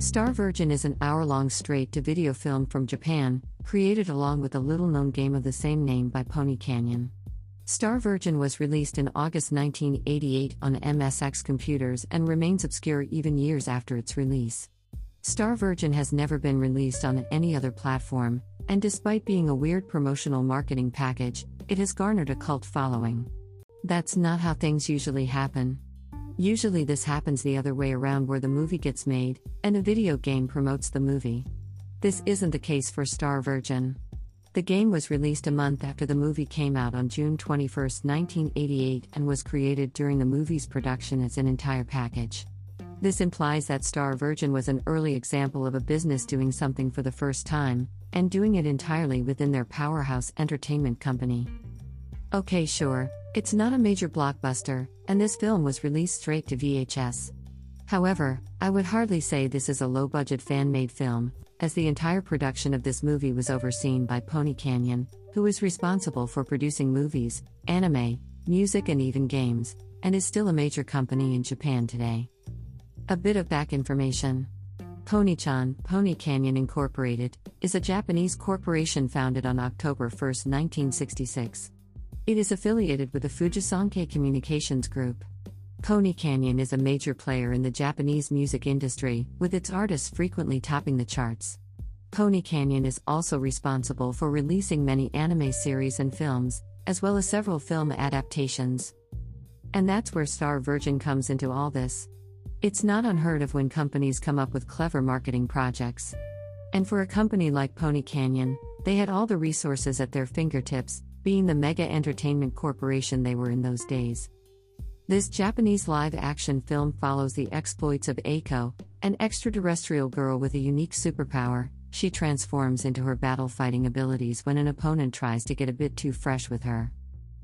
Star Virgin is an hour long straight to video film from Japan, created along with a little known game of the same name by Pony Canyon. Star Virgin was released in August 1988 on MSX computers and remains obscure even years after its release. Star Virgin has never been released on any other platform, and despite being a weird promotional marketing package, it has garnered a cult following. That's not how things usually happen. Usually, this happens the other way around where the movie gets made, and a video game promotes the movie. This isn't the case for Star Virgin. The game was released a month after the movie came out on June 21, 1988, and was created during the movie's production as an entire package. This implies that Star Virgin was an early example of a business doing something for the first time, and doing it entirely within their powerhouse entertainment company. Okay, sure, it's not a major blockbuster, and this film was released straight to VHS. However, I would hardly say this is a low budget fan made film, as the entire production of this movie was overseen by Pony Canyon, who is responsible for producing movies, anime, music, and even games, and is still a major company in Japan today. A bit of back information. Pony-chan, Pony Canyon Incorporated, is a Japanese corporation founded on October 1, 1966. It is affiliated with the Fujisankei Communications Group. Pony Canyon is a major player in the Japanese music industry, with its artists frequently topping the charts. Pony Canyon is also responsible for releasing many anime series and films, as well as several film adaptations. And that's where Star Virgin comes into all this. It's not unheard of when companies come up with clever marketing projects. And for a company like Pony Canyon, they had all the resources at their fingertips, being the mega entertainment corporation they were in those days. This Japanese live action film follows the exploits of Eiko, an extraterrestrial girl with a unique superpower. She transforms into her battle fighting abilities when an opponent tries to get a bit too fresh with her.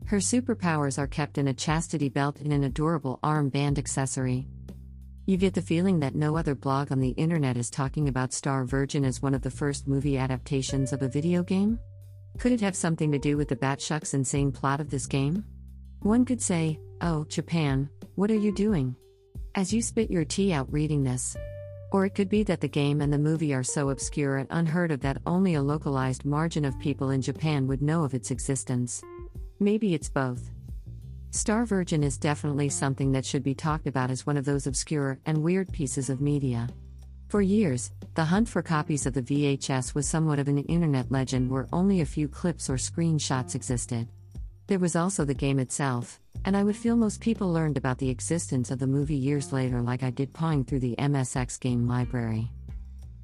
Her superpowers are kept in a chastity belt in an adorable armband accessory. You get the feeling that no other blog on the internet is talking about Star Virgin as one of the first movie adaptations of a video game? Could it have something to do with the batshuk's insane plot of this game? One could say, Oh, Japan, what are you doing? As you spit your tea out reading this. Or it could be that the game and the movie are so obscure and unheard of that only a localized margin of people in Japan would know of its existence. Maybe it's both. Star Virgin is definitely something that should be talked about as one of those obscure and weird pieces of media. For years, the hunt for copies of the VHS was somewhat of an internet legend where only a few clips or screenshots existed. There was also the game itself, and I would feel most people learned about the existence of the movie years later, like I did pawing through the MSX game library.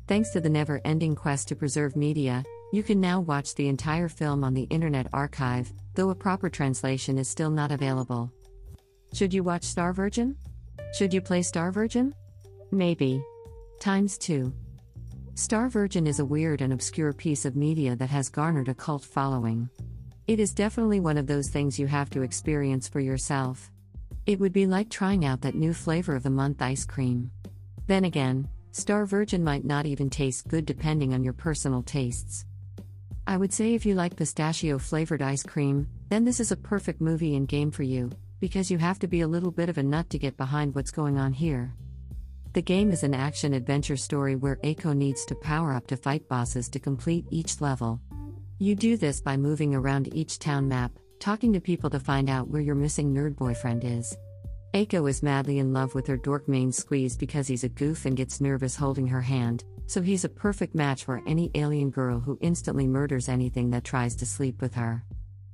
Thanks to the never ending quest to preserve media, you can now watch the entire film on the Internet Archive, though a proper translation is still not available. Should you watch Star Virgin? Should you play Star Virgin? Maybe. Times 2. Star Virgin is a weird and obscure piece of media that has garnered a cult following. It is definitely one of those things you have to experience for yourself. It would be like trying out that new flavor of the month ice cream. Then again, Star Virgin might not even taste good depending on your personal tastes. I would say if you like pistachio flavored ice cream, then this is a perfect movie and game for you, because you have to be a little bit of a nut to get behind what's going on here. The game is an action adventure story where Eiko needs to power up to fight bosses to complete each level. You do this by moving around each town map, talking to people to find out where your missing nerd boyfriend is. Eiko is madly in love with her dork main squeeze because he's a goof and gets nervous holding her hand, so he's a perfect match for any alien girl who instantly murders anything that tries to sleep with her.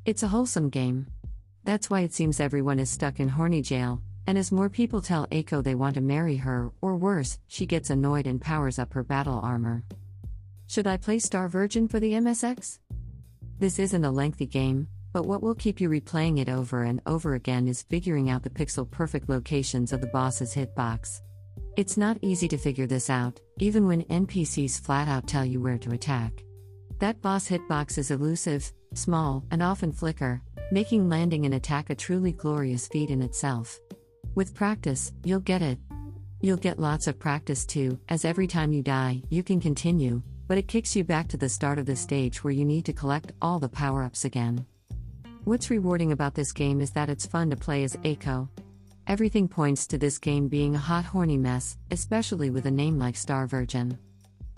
It's a wholesome game. That's why it seems everyone is stuck in horny jail, and as more people tell Aiko they want to marry her, or worse, she gets annoyed and powers up her battle armor. Should I play Star Virgin for the MSX? This isn't a lengthy game, but what will keep you replaying it over and over again is figuring out the pixel perfect locations of the boss's hitbox. It's not easy to figure this out, even when NPCs flat out tell you where to attack. That boss hitbox is elusive, small, and often flicker, making landing an attack a truly glorious feat in itself. With practice, you'll get it. You'll get lots of practice too, as every time you die, you can continue, but it kicks you back to the start of the stage where you need to collect all the power ups again. What's rewarding about this game is that it's fun to play as Eiko. Everything points to this game being a hot, horny mess, especially with a name like Star Virgin.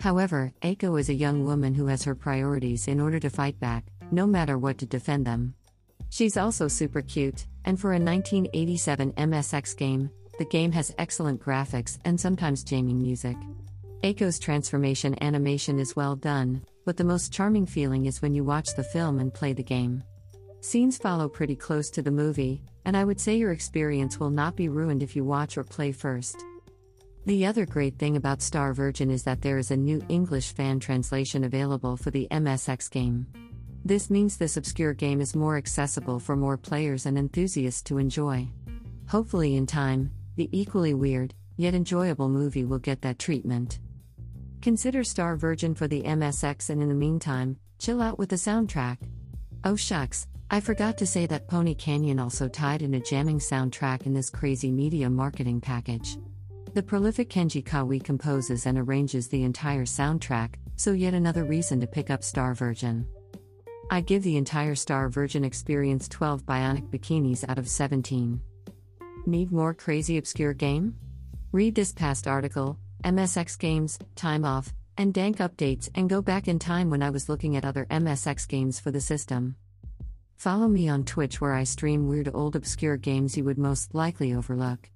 However, Eiko is a young woman who has her priorities in order to fight back, no matter what to defend them. She's also super cute, and for a 1987 MSX game, the game has excellent graphics and sometimes jamming music. Eiko's transformation animation is well done, but the most charming feeling is when you watch the film and play the game. Scenes follow pretty close to the movie, and I would say your experience will not be ruined if you watch or play first. The other great thing about Star Virgin is that there is a new English fan translation available for the MSX game. This means this obscure game is more accessible for more players and enthusiasts to enjoy. Hopefully, in time, the equally weird, yet enjoyable movie will get that treatment. Consider Star Virgin for the MSX, and in the meantime, chill out with the soundtrack. Oh shucks, I forgot to say that Pony Canyon also tied in a jamming soundtrack in this crazy media marketing package. The prolific Kenji Kawai composes and arranges the entire soundtrack, so yet another reason to pick up Star Virgin. I give the entire Star Virgin experience 12 bionic bikinis out of 17. Need more crazy obscure game? Read this past article, MSX games, time off, and dank updates, and go back in time when I was looking at other MSX games for the system. Follow me on Twitch where I stream weird old obscure games you would most likely overlook.